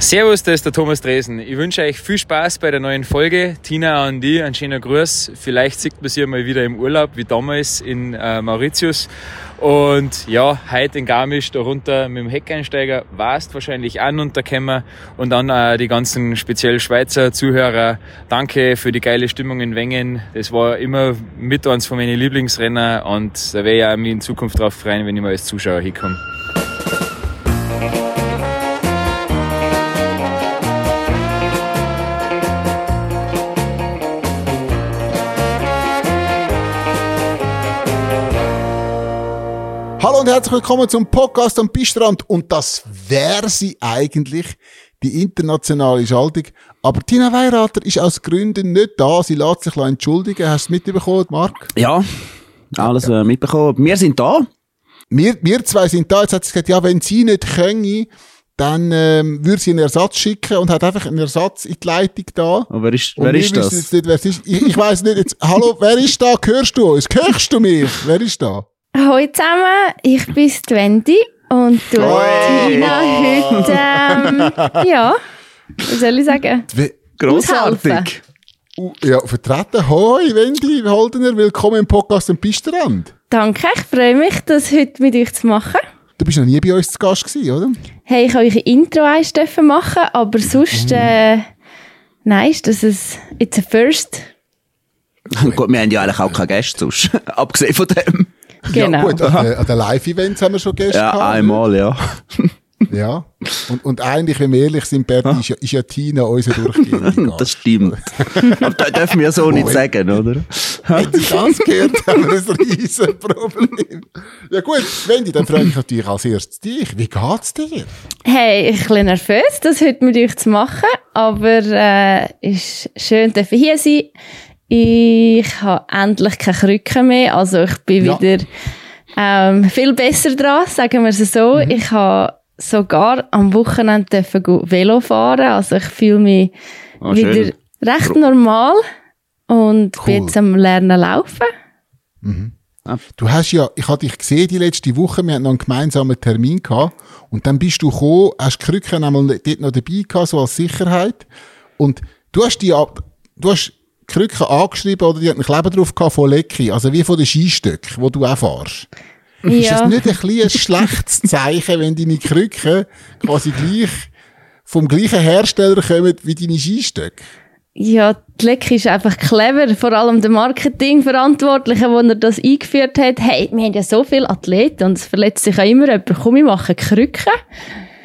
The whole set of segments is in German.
Servus, das ist der Thomas Dresen. Ich wünsche euch viel Spaß bei der neuen Folge. Tina an die, ein schöner Gruß. Vielleicht sieht man sie mal wieder im Urlaub, wie damals in äh, Mauritius. Und ja, heute in Garmisch, da runter mit dem Heckeinsteiger, warst wahrscheinlich an unterkommen. Und dann äh, die ganzen speziell Schweizer Zuhörer, danke für die geile Stimmung in Wengen. Das war immer mit eins von meinen Lieblingsrenner und da wäre ich auch mich in Zukunft drauf freuen, wenn ich mal als Zuschauer hinkomme. Herzlich willkommen zum Podcast am Pistrand. Und das wäre sie eigentlich, die internationale Schaltung. Aber Tina Weirater ist aus Gründen nicht da. Sie lässt sich entschuldigen. Hast du es mitbekommen, Marc? Ja, alles äh, mitbekommen. Wir sind da. Wir, wir zwei sind da. Jetzt hat sie gesagt, ja, wenn sie nicht können, dann ähm, würde sie einen Ersatz schicken und hat einfach einen Ersatz in die Leitung da. Und wer ist, wer ist das? Nicht, wer ist. Ich, ich weiss nicht. Jetzt, hallo, wer ist da? Hörst du uns? Hörst du mich? Wer ist da? Hallo zusammen, ich bin die Wendy und du Hoi. Tina heute, ähm, ja, was soll ich sagen? Grossartig. Uh, ja, vertreten. Hoi, Wendy Holdener. Willkommen im Podcast am Pistrand. Danke, ich freue mich, das heute mit euch zu machen. Du bist noch nie bei uns zu Gast gewesen, oder? Hey, ich habe euch ein Intro eins machen, aber sonst, äh, nein, ist das ein, it's a first. Gut, wir haben ja eigentlich auch keine Gäste sonst. Abgesehen von dem. Genau. Ja, gut, an, den- an den Live-Events haben wir schon Gäste Ja, gehabt. einmal, ja. Ja. Und, und eigentlich, wenn wir ehrlich sind, Berti, ist ja, ist ja Tina unser durchgehender Gast. Das stimmt. Aber das dürfen wir so nicht sagen, oder? Wenn Sie das gehört, haben wir ein riesen Problem. Ja gut, Wendy, dann frage ich natürlich als erstes dich. Wie geht's dir? Hey, ich bin ein bisschen nervös, das heute mit euch zu machen, aber äh, ist schön, dass ich hier sein. Ich habe endlich keine Krücken mehr, also ich bin Ja. wieder ähm, viel besser dran, sagen wir es so. Mhm. Ich habe sogar am Wochenende dürfen go Velo fahren, also ich fühle mich Ah, wieder schön. recht normal und bin Cool. jetzt am Lernen laufen. Du hast ja, ich hatte dich gesehen die letzte Woche, wir hatten noch einen gemeinsamen Termin gehabt und dann bist du gekommen, hast die Krücken einmal dort noch dabei gehabt, so als Sicherheit und du hast die, ab- du hast Krücken angeschrieben oder die hat einen Kleber drauf gehabt von Lecki, also wie von den Skistöcken, wo du auch fahrst. Ist das nicht ein, ein schlechtes Zeichen, wenn deine Krücken quasi gleich vom gleichen Hersteller kommen wie deine Skistöcke? Ja, die Leck ist einfach clever, vor allem der Marketingverantwortliche, der das eingeführt hat. Hey, wir haben ja so viele Athleten und es verletzt sich auch immer jemand. Komm, ich mache Krücken.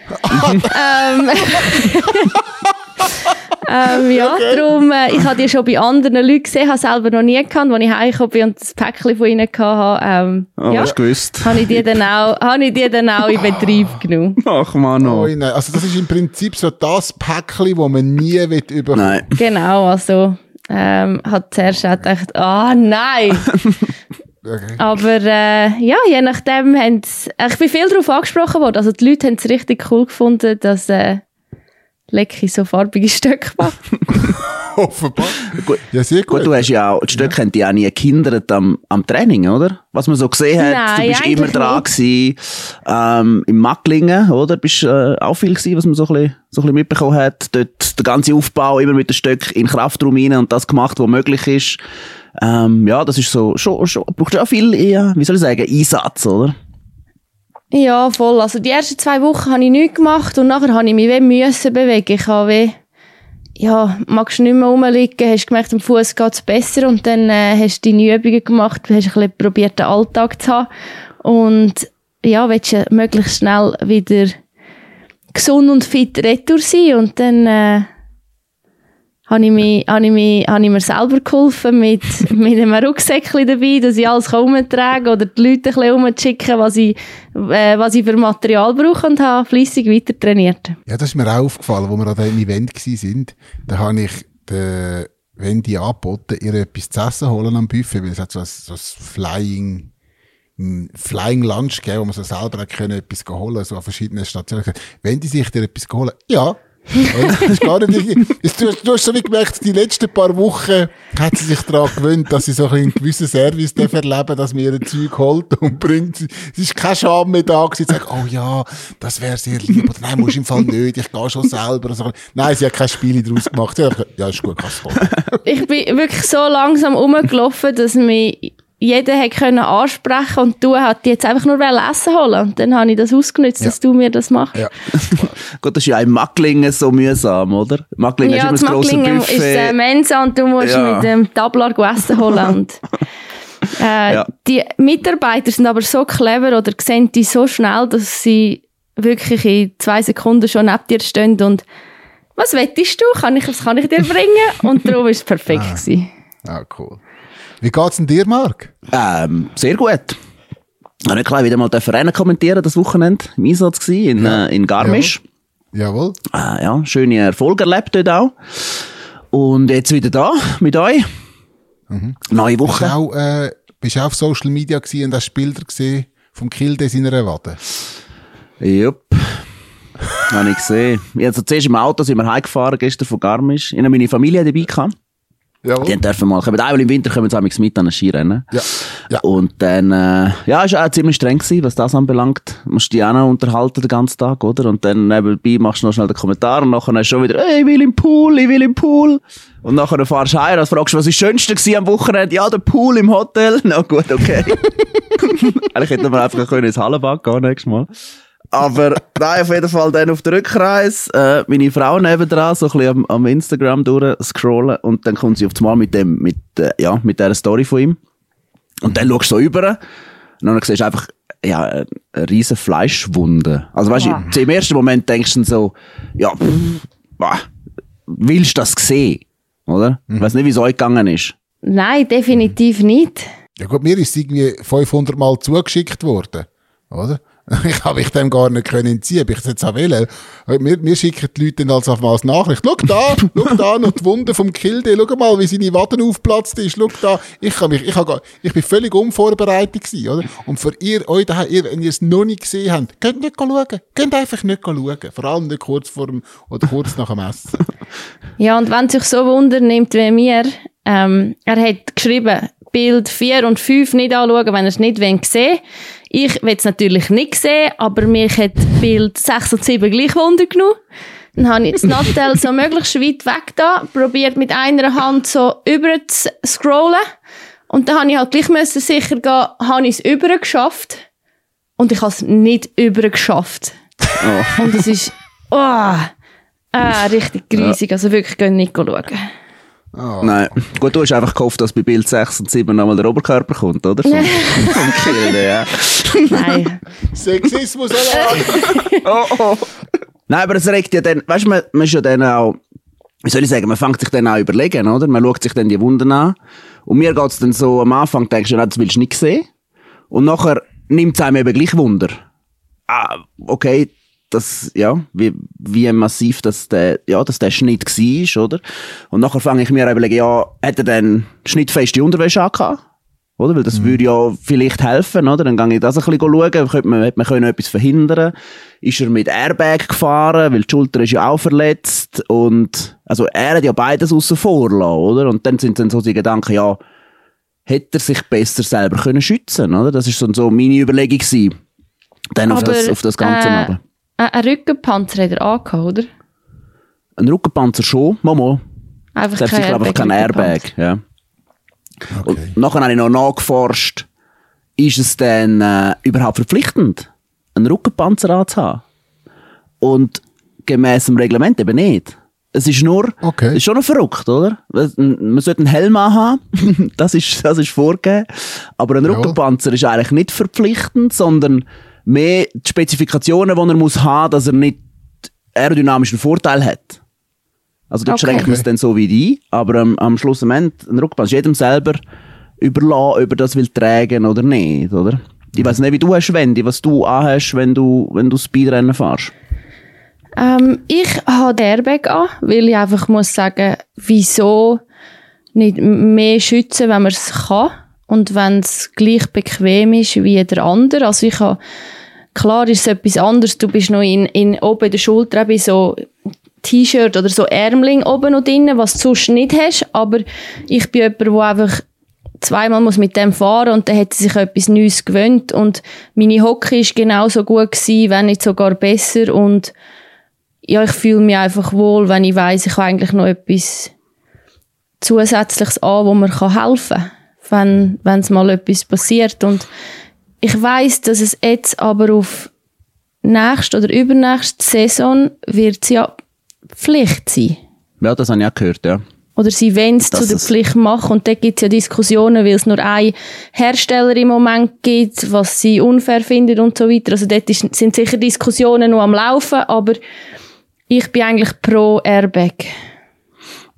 ähm, ähm, ja, darum, äh, ich habe die schon bei anderen Leuten gesehen, habe selber noch nie gekannt, als ich heimgekommen bin und das Päckchen von ihnen hatte. Ähm, Oh, ja, hast du gewusst? habe ich die dann auch, habe ich die dann auch in Betrieb genommen. Ach, Mann, Oh, oh. nein. Also das ist im Prinzip so das Päckchen, das man nie will überkommen. Nein. Genau, also, ähm, hat zuerst auch gedacht, ah, nein. Okay. Aber äh, ja, je nachdem haben sie, ich bin viel darauf angesprochen worden. Also die Leute haben es richtig cool gefunden, dass äh, Lecki so farbige Stöcke macht. Offenbar. Gut. Ja, sehr gut. Gut, du hast ja auch, die Stöcke haben dich auch nie gehindert am, am Training, oder? Was man so gesehen hat, Nein, du bist immer dran gewesen, ähm, im Macklingen, oder? Bist äh, auch viel gewesen, was man so ein bisschen, so ein bisschen mitbekommen hat. Dort der ganze Aufbau immer mit den Stöcken in Kraftraum rein und das gemacht, was möglich ist. Ähm, ja, das ist so, schon, schon, braucht ja viel, eher, wie soll ich sagen, Einsatz, oder? Ja, voll. Also die ersten zwei Wochen habe ich nichts gemacht und nachher habe ich mich müssen bewegen. Ich habe wie, ja, magst du nicht mehr rumliegen, hast gemerkt, am Fuß geht es besser und dann äh, hast du deine Übungen gemacht, hast ein bisschen probiert, den Alltag zu haben und ja, willst ja möglichst schnell wieder gesund und fit retour sein und dann äh, habe ich, mich, habe, ich mich, habe ich mir selber geholfen mit, mit einem Rucksäckchen dabei, dass ich alles herumtrage oder die Leute ein bisschen herumschicken, was ich, äh, was ich für Material brauche und habe fleissig weiter trainiert. Ja, das ist mir auch aufgefallen, wo wir an diesem Event sind. Da habe ich der Wendy angeboten, ihr etwas zu essen holen am Buffet, weil es hat so ein, so ein Flying, ein Flying Lunch gegeben, wo man so selber können, etwas holen so an verschiedenen Stationen. Wenn die sich dir etwas holen, ja, Das ist gar nicht du, hast, du hast so wie gemerkt, die letzten paar Wochen hat sie sich daran gewöhnt, dass sie so ein einen gewissen Service erleben dass mir ihr Zeug holt und bringt. Es ist kein Scham mehr da zu sagen, oh ja, das wäre sehr lieb, oder nein, muss im Fall nicht, ich gehe schon selber. So. Nein, sie hat kein Spiel daraus gemacht. Ja, ist gut, kannst Ich bin wirklich so langsam rumgelaufen, dass mich jeder hat können ansprechen und du hat jetzt einfach nur Essen holen und dann habe ich das ausgenutzt, ja. dass du mir das machst. Ja. Gut, das ist ja in Macklingen so mühsam, oder? Macklingen ja, ist immer das Macklingen ist äh, Mensa und du musst ja. mit dem Tablar Essen holen und äh, ja. die Mitarbeiter sind aber so clever oder sehen die so schnell, dass sie wirklich in zwei Sekunden schon neben dir stehen und was wettest du? Kann ich, was kann ich dir bringen? Und darum war es perfekt. Ah. ah, cool. Wie geht's denn dir, Marc? Ähm, sehr gut. Ich habe gleich wieder mal den Verein kommentieren, das Wochenende im Einsatz gewesen, in, ja. äh, in Garmisch. Jawohl. Äh, ja, schöne Erfolge erlebt dort auch. Und jetzt wieder da, mit euch. Mhm. Neue Woche. Bist du auch, äh, bist auch auf Social Media gewesen und hast Bilder gesehen vom Kilde seiner Wade? Jupp. habe ich gesehen. Ich also zuerst im Auto sind wir heimgefahren, gestern von Garmisch. Ich habe meine Familie dabei gehabt. Jawohl. Die dürfen mal, kommen einmal im Winter kommen sie mit an ein Skirennen. Ja. ja. Und dann, äh, ja, ist auch ziemlich streng gewesen, was das anbelangt. Du musst dich auch noch unterhalten den ganzen Tag, oder? Und dann nebenbei machst du noch schnell den Kommentar und nachher du schon wieder, hey, ich will im Pool, ich will im Pool. Und nachher fahrst du heim und fragst, was ist das Schönste gewesen am Wochenende? Ja, der Pool im Hotel. Na gut, okay. Eigentlich hätten wir einfach können ins Hallenbad gehen nächstes Mal. Aber nein, auf jeden Fall dann auf der Rückreise, äh, meine Frau nebendran, so ein bisschen am, am Instagram durchscrollen und dann kommt sie auf einmal mit dem, mit, äh, ja, mit dieser Story von ihm. Und dann schaust du so über und dann siehst du einfach, ja, eine riesen Fleischwunde. Also weißt du, oh. im ersten Moment denkst du so, ja, pff, bah, willst du das sehen? Oder? Mhm. Ich weiß nicht, wie es euch gegangen ist. Nein, definitiv nicht. Ja gut, mir ist es irgendwie 500 Mal zugeschickt worden, oder? Ich habe mich dem gar nicht können entziehen, ich es jetzt auch wollen. Mir, mir schicken die Leute dann als auf mal Nachricht. Schau da, schau da, noch die Wunde vom Kilde, schau mal, wie seine Waden aufplatzt ist, schau da. Ich kann mich, ich habe, ich bin völlig unvorbereitet gewesen, oder? Und für ihr, euch daheim, ihr, wenn ihr es noch nicht gesehen habt, könnt nicht schauen. Könnt einfach nicht schauen. Vor allem nicht kurz vor dem, oder kurz nach dem Essen. Ja, und wenn sich so Wunder nimmt wie mir, ähm, er hat geschrieben, Bild 4 und 5 nicht anschauen, wenn er es nicht sehen ich will es natürlich nicht sehen, aber mich hat Bild 6 und 7 gleich Wunder genommen. Dann habe ich das Nattel so möglichst weit weg da, probiert mit einer Hand so über zu scrollen. Und dann habe ich halt gleich müssen sicher gehen, habe ich es über geschafft. Und ich habe es nicht über geschafft. Oh. Und es ist, oh, ah, richtig grusig. Also wirklich, gehen nicht schauen. Oh. Nein. Gut, du hast einfach gehofft, dass bei Bild 6 und 7 nochmal der Oberkörper kommt, oder? Vom, vom Kiel, ja. Nein. Sexismus oh, oh. Nein, aber es regt ja dann, weißt du, man, man ist ja dann auch, wie soll ich sagen, man fängt sich dann auch überlegen, oder? Man schaut sich dann die Wunden an. Und mir geht's dann so, am Anfang denkst du, das willst du nicht sehen. Und nachher nimmt es einem eben gleich Wunder. Ah, okay, das, ja, wie, wie massiv das der, ja, dass der Schnitt war, oder? Und nachher fange ich mir an überlegen, ja, hat er denn schnittfeste Unterwäsche angehabt? Oder? Weil das mhm. würde ja vielleicht helfen, oder? Dann gehe ich das ein bisschen schauen, könnte man, hätte man können etwas verhindern Ist er mit Airbag gefahren, weil die Schulter ist ja auch verletzt und, also er hat ja beides aussen vor lassen, oder? Und dann sind dann so die Gedanken, ja, hätte er sich besser selber können schützen, oder? Das ist so, so meine Überlegung gewesen. Dann auf, das, auf das Ganze äh, ein Rückenpanzer hat er angehabt, oder? Ein Rückenpanzer schon, Mama. Einfach kein sicher einfach kein Airbag. Ja. Okay. Und nachher habe ich noch nachgeforscht, ist es denn äh, überhaupt verpflichtend, einen Rückenpanzer anzuhaben? Und gemäß dem Reglement eben nicht. Es ist nur, okay. es ist schon noch verrückt, oder? Man sollte einen Helm haben, das ist, das ist vorgegeben. Aber ein ja. Rückenpanzer ist eigentlich nicht verpflichtend, sondern mehr die Spezifikationen, die er muss haben, dass er nicht aerodynamischen Vorteil hat. Also dort okay. schränkt man es dann so wie die, aber ähm, am Schluss am Ende, ein Ruckband ist jedem selber überlassen, ob er das will tragen oder nicht, oder? Ich weiß nicht, wie du hast, Wendy, was du anhast, wenn du, wenn du Speedrennen fährst. Ähm, ich habe den Airbag an, weil ich einfach muss sagen, wieso nicht mehr schützen, wenn man es kann und wenn es gleich bequem ist wie der andere. Also ich habe, klar ist es etwas anderes, du bist noch in, in, oben der Schulter so T-Shirt oder so Ärmling oben und innen, was du sonst nicht hast. Aber ich bin jemand, der einfach zweimal muss mit dem fahren und dann hat sie sich etwas Neues gewöhnt und meine Hocke ist genauso gut gewesen, wenn nicht sogar besser und ja, ich fühle mich einfach wohl, wenn ich weiß, ich habe eigentlich noch etwas Zusätzliches an, wo mir helfen kann, wenn es mal etwas passiert und ich weiß, dass es jetzt aber auf nächste oder übernächste Saison wird es ja Pflicht sein. Ja, das habe ich auch gehört, ja. Oder sie wollen es zu der Pflicht machen. Und da gibt es ja Diskussionen, weil es nur einen Hersteller im Moment gibt, was sie unfair finden und so weiter. Also dort ist, sind sicher Diskussionen noch am Laufen, aber ich bin eigentlich pro Airbag.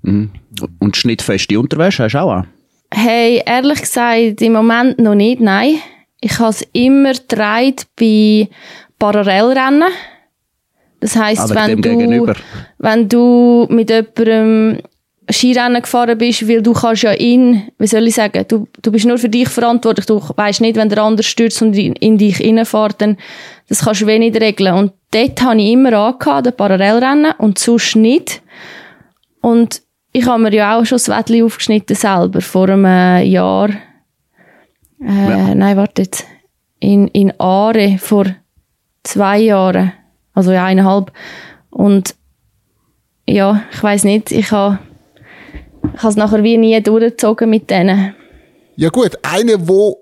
Mhm. Und schnittfeste Unterwäsche hast du auch an? Hey, ehrlich gesagt, im Moment noch nicht, nein. Ich habe es immer getragen bei Parallelrennen. Das heisst, Ah, wenn du, gegenüber. wenn du mit jemandem Skirennen gefahren bist, weil du kannst ja in, wie soll ich sagen, du, du bist nur für dich verantwortlich. Du weißt nicht, wenn der andere stürzt und in, in dich reinfährt, dann das kannst du wenig regeln. Und dort habe ich immer angehabt, den Parallelrennen, und sonst nicht. Und ich habe mir ja auch schon das Wettli aufgeschnitten selber, vor einem äh, Jahr. Äh, Nein, warte jetzt. In, in Aare vor zwei Jahren. Also ja, eineinhalb. Und ja, ich weiß nicht, ich habe ich habe es nachher wie nie durchgezogen mit denen. Ja gut, einer, der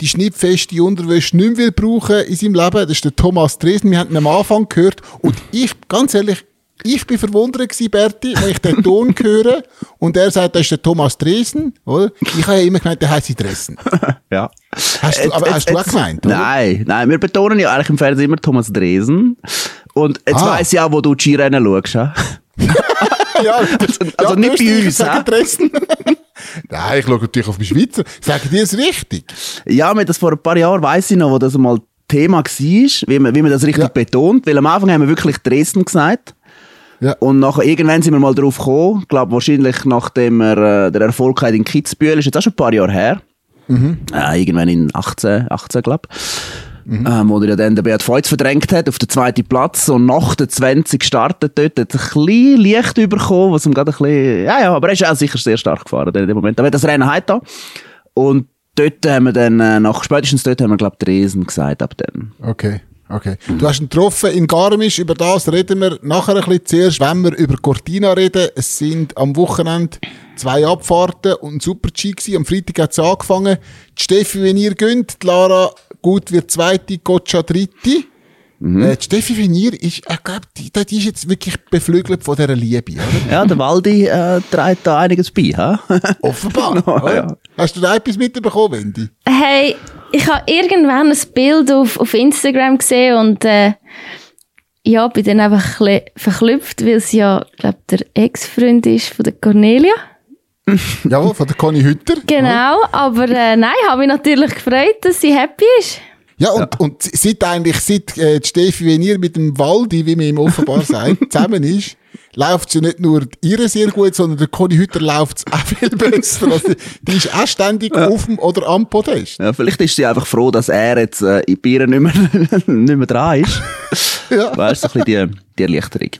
die schnittfeste Unterwäsche nicht mehr will brauchen in seinem Leben, das ist der Thomas Dresen. Wir haben ihn am Anfang gehört und ich, ganz ehrlich, ich bin verwundert gewesen, Berti, wenn ich den Ton höre und er sagt, das ist der Thomas Dresen, oder? Ich habe ja immer gemeint, der heisst Dresen. Ja. Hast du, aber hast du auch gemeint, oder? Nein, nein, wir betonen ja eigentlich im Fernsehen immer Thomas Dresen. Und jetzt Ah. weiss ich auch, wo du Skirennen schaust. Ja? Ja, also nicht bei uns? Dresden. Nein, ich schaue natürlich auf die Schweizer. Sagen die es richtig? Ja, mir das vor ein paar Jahren weiss ich noch, wo das mal Thema war, wie man, wie man das richtig Ja. betont. Weil am Anfang haben wir wirklich Dresden gesagt. Ja. Und nachher, irgendwann sind wir mal drauf gekommen. Ich glaube, wahrscheinlich nachdem wir äh, der Erfolg hatten in Kitzbühel, ist jetzt auch schon ein paar Jahre her. Äh, irgendwann in 18, 18 glaube Ähm, wo er dann den Beat Feutz verdrängt hat auf den zweiten Platz und nach der 20 gestartet dort, hat er ein bisschen Licht bekommen, was ihm gerade ein bisschen, ja, ja, aber er ist auch sicher sehr stark gefahren in dem Moment. Aber das Rennen heute da. Und dort haben wir dann, äh, nach, spätestens dort haben wir, glaube ich, Dresden gesagt, ab dann. Okay, okay. Du hast ihn getroffen in Garmisch, über das reden wir nachher ein bisschen zuerst, wenn wir über Cortina reden. Es sind am Wochenende zwei Abfahrten und ein Super-G gewesen. Am Freitag hat es angefangen. Die Steffi, wenn ihr gönnt, die Lara gut wird zweite, Gotcha dritte. Äh, die Steffi Venier ist, ich glaube, die, die ist jetzt wirklich beflügelt von dieser Liebe, oder? Ja, der Waldi äh, trägt da einiges bei, ha? Offenbar. Oder? ja. Hast du da etwas mitbekommen, Wendy? Hey, ich habe irgendwann ein Bild auf, auf Instagram gesehen und äh, ja, bin dann einfach ein verklüpft, weil sie ja, glaube der Ex-Freund ist von der Cornelia. Jawohl, von der Conny Hütter. Genau, aber äh, nein, habe mich natürlich gefreut, dass sie happy ist. Ja, und, und seit eigentlich, seit äh, Steffi Venier mit dem Waldi, wie man ihm offenbar sagt, zusammen ist, läuft es ja nicht nur ihr sehr gut, sondern der Conny Hütter läuft es auch viel besser. Also, die ist auch ständig auf dem oder am Podest. Ja, vielleicht ist sie einfach froh, dass er jetzt äh, in Bieren nicht mehr, nicht mehr dran ist. Ja. Weißt du, so ein bisschen die, die Erleichterung.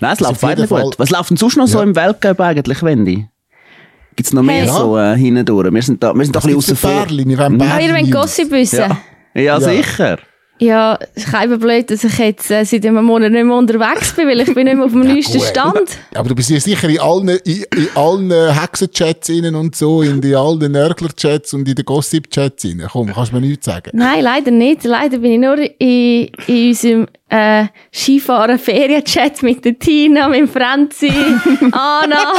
Nein, es läuft jeden beiden Fall- gut. Was läuft denn sonst noch so Ja. im Weltcup eigentlich, Wendy? Gibt's noch mehr Hey. so äh, hindurch? Wir sind da, wir sind da ein bisschen außen vor. Bärli? Wir wollen Ah, ihr wollt Bärli-News. Gossip wissen? Ja. ja, Ja. sicher. Ja, es ist eben blöd, dass ich jetzt äh, seit einem Monat nicht mehr unterwegs bin, weil ich bin nicht mehr auf dem neuesten gut. Stand. Aber du bist ja sicher in allen, in, in allen äh, Hexenchats innen und so, in die allen Nörgler-Chats und in den Gossip-Chats innen. Komm, kannst du mir nichts sagen. Nein, leider nicht. Leider bin ich nur in, in unserem äh, Skifahren-Ferien-Chat mit der Tina, mit Franzi, Anna.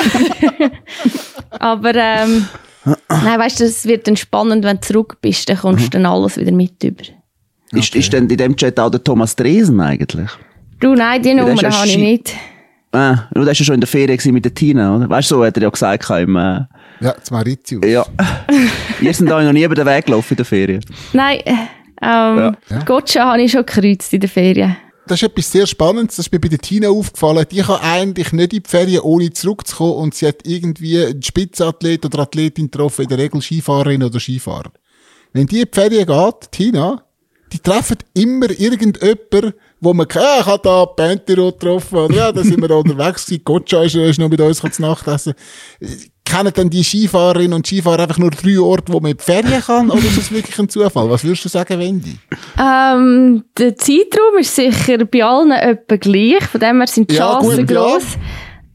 Aber ähm, nein, weißt du, es wird dann spannend, wenn du zurück bist, dann kommst du dann alles wieder mit über. Ist, ist denn in dem Chat auch der Thomas Dresen eigentlich? Du, nein, die Nummer ja habe ich nicht. Ah, du warst ja schon in der Ferien gewesen mit der Tina, oder? Weißt du, so hat er ja gesagt, im, äh, Ja, das Mauritius. ja. Ihr sind da noch nie über den Weg gelaufen in der Ferien. Nein, äh, ähm, Gotcha habe ich schon gekreuzt in der Ferien. Das ist etwas sehr Spannendes, das ist mir bei der Tina aufgefallen. Die kann eigentlich nicht in die Ferien, ohne zurückzukommen und sie hat irgendwie einen Spitzathlet oder Athletin getroffen, in der Regel Skifahrerin oder Skifahrer. Wenn die in die Ferien geht, Tina, die treffen immer irgendjemanden, wo man, ja, ich habe da Pentiro getroffen, oder ja, da sind wir unterwegs gewesen, Gotcha ist, ist noch mit uns zu Nacht essen. Kennen dann die Skifahrerinnen und Skifahrer einfach nur drei Orte, wo man in die Ferien kann, oder ist das wirklich ein Zufall? Was würdest du sagen, Wendy? Ähm, der Zeitraum ist sicher bei allen etwa gleich, von dem her sind die Ja, Chancen gut, ja. gross.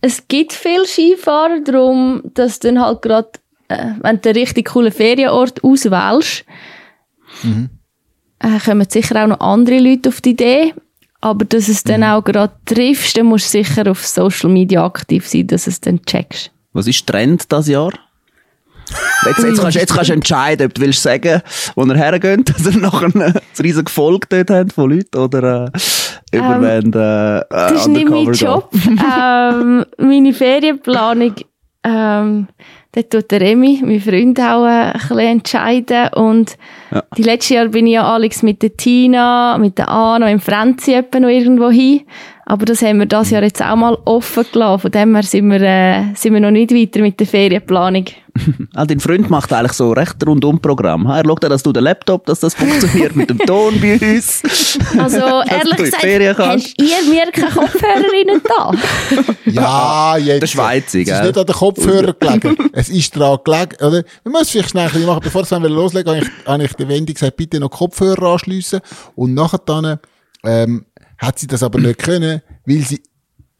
Es gibt viele Skifahrer, darum, dass du dann halt gerade, äh, wenn du einen richtig coolen Ferienort auswählst, äh, kommen sicher auch noch andere Leute auf die Idee. Aber dass es dann auch gerade triffst, dann musst du sicher auf Social Media aktiv sein, dass du es dann checkst. Was ist Trend das Jahr? Jetzt, jetzt, kannst, jetzt kannst du entscheiden, ob du willst sagen, wo ihr hergeht, dass ihr noch ein, riesiges Gefolge dort habt von Leuten oder äh, über Ähm, wenn, äh, Das ist nicht mein Job. ähm, meine Ferienplanung, ähm, da tut der Remy, mein Freund, auch äh, ein bisschen entscheiden. Und Ja. die letzten Jahr bin ich ja Alex mit der Tina, mit der Anna, im Frenzy etwa noch irgendwo hin. Aber das haben wir das Jahr jetzt auch mal offen gelassen. Von dem her sind wir, äh, sind wir noch nicht weiter mit der Ferienplanung. Ah, dein Freund macht eigentlich so recht rundum Programm. Er schaut dass du den Laptop, dass das funktioniert mit dem Ton bei uns. Also, ehrlich du in die gesagt, habt ihr mir keine Kopfhörerinnen da? Ja, jetzt. Der Schweizer, Es ist gell? nicht an den Kopfhörer gelegen. es ist daran gelegen, oder? Wir müssen vielleicht schnell ein bisschen machen. Bevor wir loslegen, habe ich, habe ich der Wendy gesagt, bitte noch Kopfhörer anschliessen. Und nachher dann, ähm, hat sie das aber nicht können, weil sie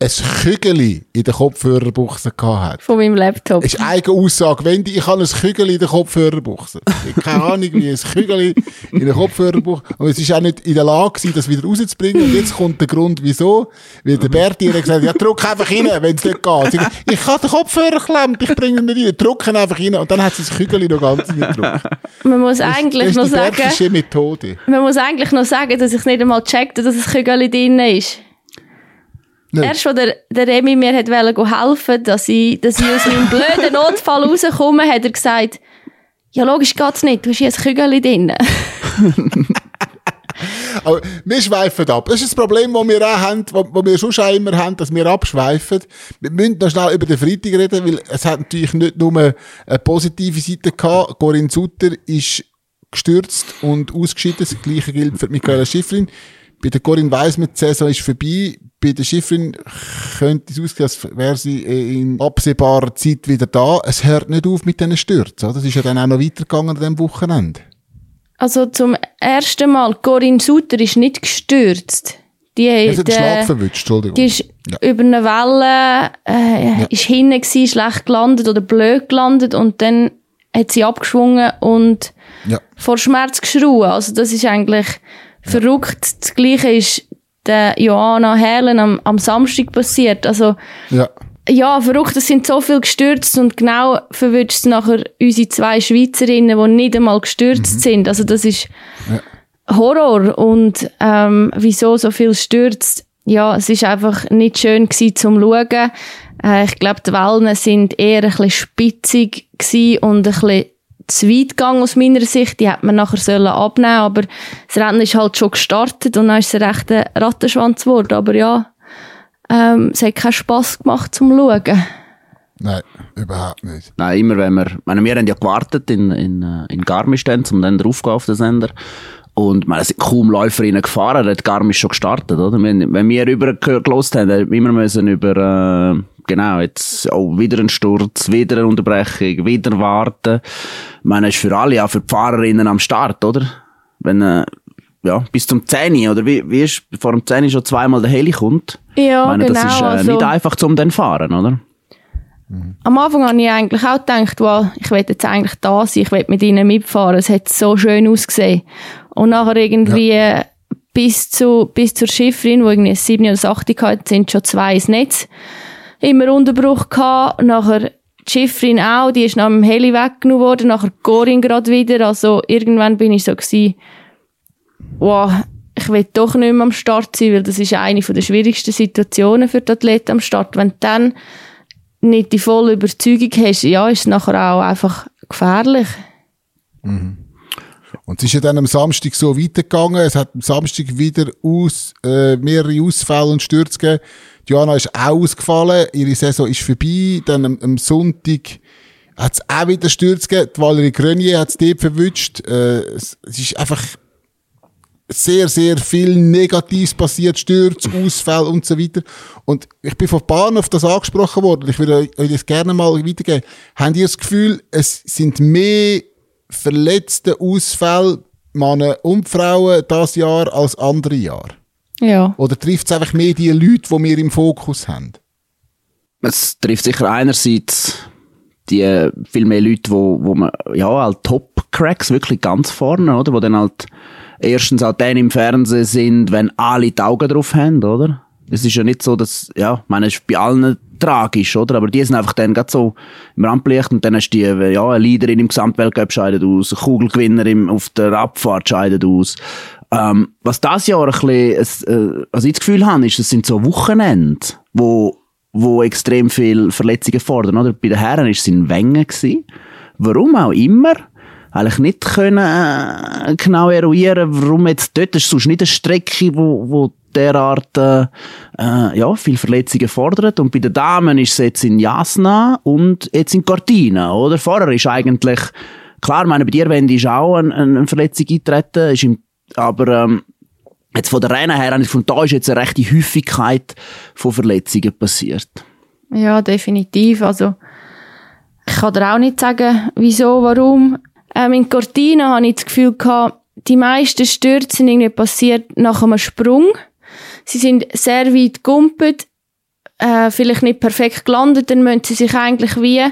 ein Kügeli in der Kopfhörerbuchse gehabt hat. Von meinem Laptop. ist eigene Aussage. Wendy, ich habe ein Kügeli in der Kopfhörerbuchse. Ich keine Ahnung, wie ein Kügeli in der Kopfhörerbuchse. Und es ist auch nicht in der Lage gewesen, das wieder rauszubringen. Und jetzt kommt der Grund, wieso. Weil der Berti hat gesagt, ja, drück einfach rein, wenn es nicht geht. Sagt, Ich habe den Kopfhörer geklemmt, ich bringe ihn nicht rein. Drück ihn einfach rein. Und dann hat sie das Kügeli noch ganz reingedrückt. Man muss Das eigentlich ist noch die sagen, Methode. man muss eigentlich noch sagen, dass ich nicht einmal checkte, dass ein Kügel drin ist. Nicht. Erst, als der, der Remy mir hat helfen dass ich, dass ich aus meinem blöden Notfall rauskomme, hat er gesagt, ja, logisch geht's nicht, du hast hier ein Kügel drin. Aber wir schweifen ab. Das ist das Problem, das wir auch haben, wo, wo wir schon immer haben, dass wir abschweifen. Wir müssen noch schnell über den Freitag reden, weil es hat natürlich nicht nur eine positive Seite gehabt. Corinne Sutter ist gestürzt und ausgeschieden. Das Gleiche gilt für Michaela Schifrin. Bei der Corinne weiss man, die Saison ist vorbei. Bei der Schifrin könnte es aussehen, als wäre sie äh, in absehbarer Zeit wieder da. Es hört nicht auf mit diesen Stürzen. Das ist ja dann auch noch weitergegangen an diesem Wochenende. Also zum ersten Mal, Corinne Sutter ist nicht gestürzt. Die hat hat, einen Schlag äh, verwünscht, Entschuldigung. die ist Ja. über eine Welle, äh, ist hinten gewesen, schlecht gelandet oder blöd gelandet und dann hat sie abgeschwungen und Ja. vor Schmerz geschrien. Also das ist eigentlich verrückt. Das Gleiche ist der Johanna Herlen am, am Samstag passiert. Also Ja. ja, verrückt, es sind so viel gestürzt und genau verwünscht nachher unsere zwei Schweizerinnen, die nicht einmal gestürzt sind. Also das ist Horror und ähm, wieso so viel stürzt. Ja, es ist einfach nicht schön gewesen zum Schauen. Äh, ich glaube, die Wellen sind eher ein bisschen spitzig gewesen und ein bisschen zu weit gegangen aus meiner Sicht. Die hätte man nachher sollen abnehmen aber das Rennen ist halt schon gestartet und dann ist es ein rechter Rattenschwanz geworden. Aber ja, ähm, es hat keinen Spass gemacht zum Schauen. Nein, überhaupt nicht. Nein, immer wenn wir, ich meine, wir haben ja gewartet in, in, äh, in Garmisch dann, um dann draufzugehen auf den Sender. Und, ich meine, es sind kaum Läuferinnen gefahren, hat Garmisch schon gestartet, oder? Wenn, wenn wir rüber gelost haben, haben wir immer müssen über, äh, genau, jetzt, oh, wieder ein Sturz, wieder eine Unterbrechung, wieder warten. Ich meine, ist für alle, auch für die Fahrerinnen am Start, oder? Wenn, äh, ja, bis zum 10 oder wie, wie ist, vor dem 10 schon zweimal der Heli kommt. Ja, ich meine, das genau, ist äh, also- nicht einfach zum dann fahren, oder? Am Anfang habe ich eigentlich auch gedacht, wow, ich will jetzt eigentlich da sein, ich will mit ihnen mitfahren. Es hat so schön ausgesehen. Und nachher irgendwie äh, bis, zu, bis zur Schifferin, wo irgendwie 7 oder 8 hatte, sind schon zwei ins Netz. Immer Unterbruch gehabt. Nachher die Schifferin auch, die ist nach dem Heli weggenommen worden. Nachher Corin gerade wieder. Also irgendwann bin ich so gewesen, wow, ich will doch nicht mehr am Start sein, weil das ist eine der schwierigsten Situationen für die Athleten am Start. Wenn du dann nicht die volle Überzeugung hast, ja, ist es nachher auch einfach gefährlich. Und es ist ja dann am Samstag so weitergegangen. Es hat am Samstag wieder aus, äh, mehrere Ausfälle und Stürze gegeben. Diana ist auch ausgefallen. Ihre Saison ist vorbei. Dann am, am Sonntag hat es auch wieder Stürze gegeben. Die Valerie Grenier hat es dort verwünscht. Äh, es, es ist einfach, sehr, sehr viel Negatives passiert, Stürze, Ausfälle und so weiter. Und ich bin von Bahn auf das angesprochen worden. Ich würde euch das gerne mal weitergeben. Habt ihr das Gefühl, es sind mehr verletzte Ausfälle Männer und Frauen das Jahr als andere Jahr? Ja. Oder trifft es einfach mehr die Leute, die wir im Fokus haben? Es trifft sicher einerseits die äh, viel mehr Leute, wo, wo man, ja, halt Top-Cracks, wirklich ganz vorne, oder? Wo dann halt erstens auch dann im Fernsehen sind, wenn alle die Augen drauf haben, oder? Es ist ja nicht so, dass, ja, ich meine, es ist bei allen tragisch, oder? Aber die sind einfach dann gerade so im Rampenlicht und dann hast du die, ja, eine Leaderin im Gesamtweltcup scheidet aus, ein Kugelgewinner im, auf der Abfahrt scheidet aus. Ähm, was das Jahr ein bisschen, äh, was ich das Gefühl habe, ist, es sind so Wochenende, wo, wo extrem viel Verletzungen fordern, oder? Bei den Herren ist es in Wengen. Warum auch immer eigentlich nicht können äh, genau eruieren, warum jetzt dort ist sonst nicht eine Strecke, wo, wo derart äh, ja, viel Verletzungen fordert. Und bei den Damen ist es jetzt in Jasna und jetzt in Cortina, oder? Vorher ist eigentlich, klar, meine, bei dir, Wendy, ist auch eine, eine Verletzung eingetreten, ist im, aber ähm, jetzt von der Rennen her, von da ist jetzt eine rechte Häufigkeit von Verletzungen passiert. Ja, definitiv. Also, ich kann dir auch nicht sagen, wieso, warum. Ähm, in Cortina hatte ich das Gefühl gehabt, die meisten Stürze sind irgendwie passiert nach einem Sprung. Sie sind sehr weit gumpet, äh, vielleicht nicht perfekt gelandet, dann müssen sie sich eigentlich wie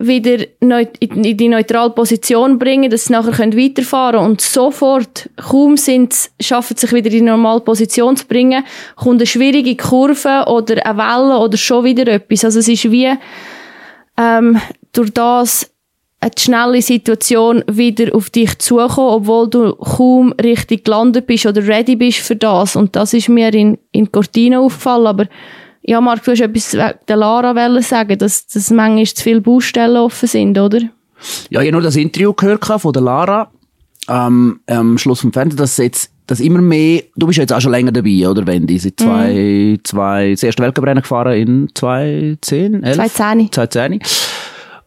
wieder in die neutrale Position bringen, dass sie nachher weiterfahren können. Und sofort, kaum sind sie, schaffen sie sich wieder in die normale Position zu bringen, kommt eine schwierige Kurve oder eine Welle oder schon wieder etwas. Also es ist wie, ähm, durch das eine schnelle Situation wieder auf dich zukommen, obwohl du kaum richtig gelandet bist oder ready bist für das. Und das ist mir in, in Cortina aufgefallen. Aber ja, Marc, du hast etwas der Lara sagen, dass, dass manchmal zu viele Baustellen offen sind, oder? Ja, ich habe nur das Interview gehört von der Lara ähm, am Schluss vom Fernsehen, dass jetzt dass immer mehr, du bist jetzt auch schon länger dabei, oder Wendy? Seit zwei, mhm. zwei, das erste Weltcuprennen gefahren in 2010, 11? 2010. 2010.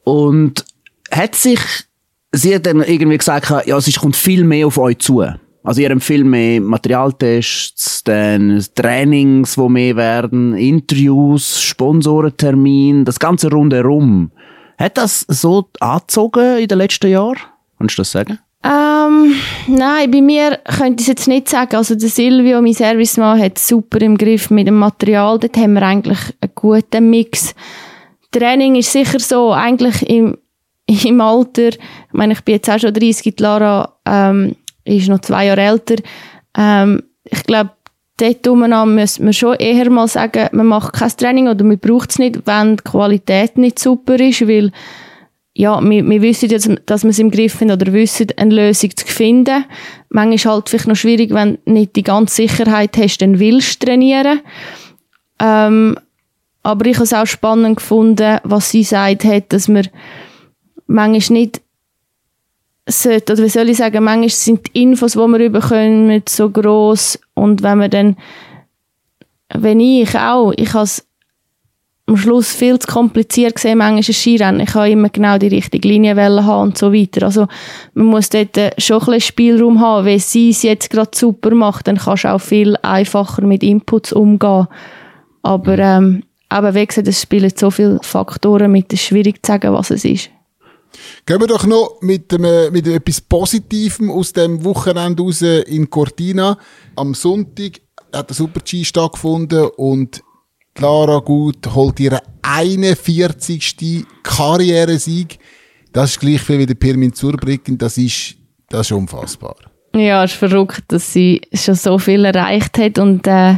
Und hat sich, sie hat dann irgendwie gesagt, ja, es kommt viel mehr auf euch zu. Also ihr habt viel mehr Materialtests, dann Trainings, wo mehr werden, Interviews, Sponsorentermin, das ganze rundherum. Hat das so angezogen in den letzten Jahren? Kannst du das sagen? Ähm, nein, bei mir könnte ich es jetzt nicht sagen. Also der Silvio, mein Servicemann, hat super im Griff mit dem Material. Dort haben wir eigentlich einen guten Mix. Training ist sicher so, eigentlich im im Alter, ich meine, ich bin jetzt auch schon 30, die Lara ähm, ist noch zwei Jahre älter. Ähm, ich glaube, dort umeinander müssen wir schon eher mal sagen, man macht kein Training oder man braucht es nicht, wenn die Qualität nicht super ist, weil ja, wir, wir wissen jetzt, dass wir es im Griff haben oder wissen, eine Lösung zu finden. Manchmal ist es halt vielleicht noch schwierig, wenn du nicht die ganze Sicherheit hast, dann willst du trainieren. Ähm, aber ich habe es auch spannend gefunden, was sie gesagt hat, dass wir manchmal nicht sollte, oder wie soll ich sagen, manchmal sind die Infos, die wir bekommen, nicht so gross und wenn man dann, wenn ich auch, ich habe es am Schluss viel zu kompliziert gesehen, manchmal ein Skirennen. Ich habe immer genau die richtige Linie haben und so weiter. Also man muss dort äh, schon ein bisschen Spielraum haben. Wenn sie es jetzt gerade super macht, dann kannst du auch viel einfacher mit Inputs umgehen. Aber ähm, aber wie gesagt, es spielen so viele Faktoren mit, es ist schwierig zu sagen, was es ist. Gehen wir doch noch mit, einem, mit etwas Positivem aus dem Wochenende raus in Cortina. Am Sonntag hat der Super-G stattgefunden und Clara Gut holt ihren 41. Karrieresieg. Das ist gleich viel wie der Pirmin Zurbrücken. Das ist, das ist unfassbar. Ja, es ist verrückt, dass sie schon so viel erreicht hat und äh,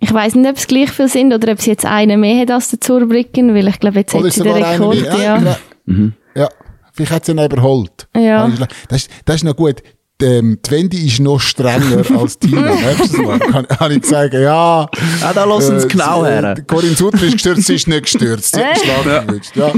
ich weiß nicht, ob es gleich viel sind oder ob sie jetzt einen mehr hat als der Zurbrücken, weil ich glaube, jetzt hat sie den Rekord. Ja. ja. Mhm. Ja, vielleicht hat sie ihn überholt. Ja. Das, das ist noch gut. Ähm, die Wendy ist noch strenger als Tina. Kann, kann ich sagen, ja. Ja, da lassen äh, sie genau her. Corinne Sutter ist gestürzt, sie ist nicht gestürzt. Sie hat ja. ja.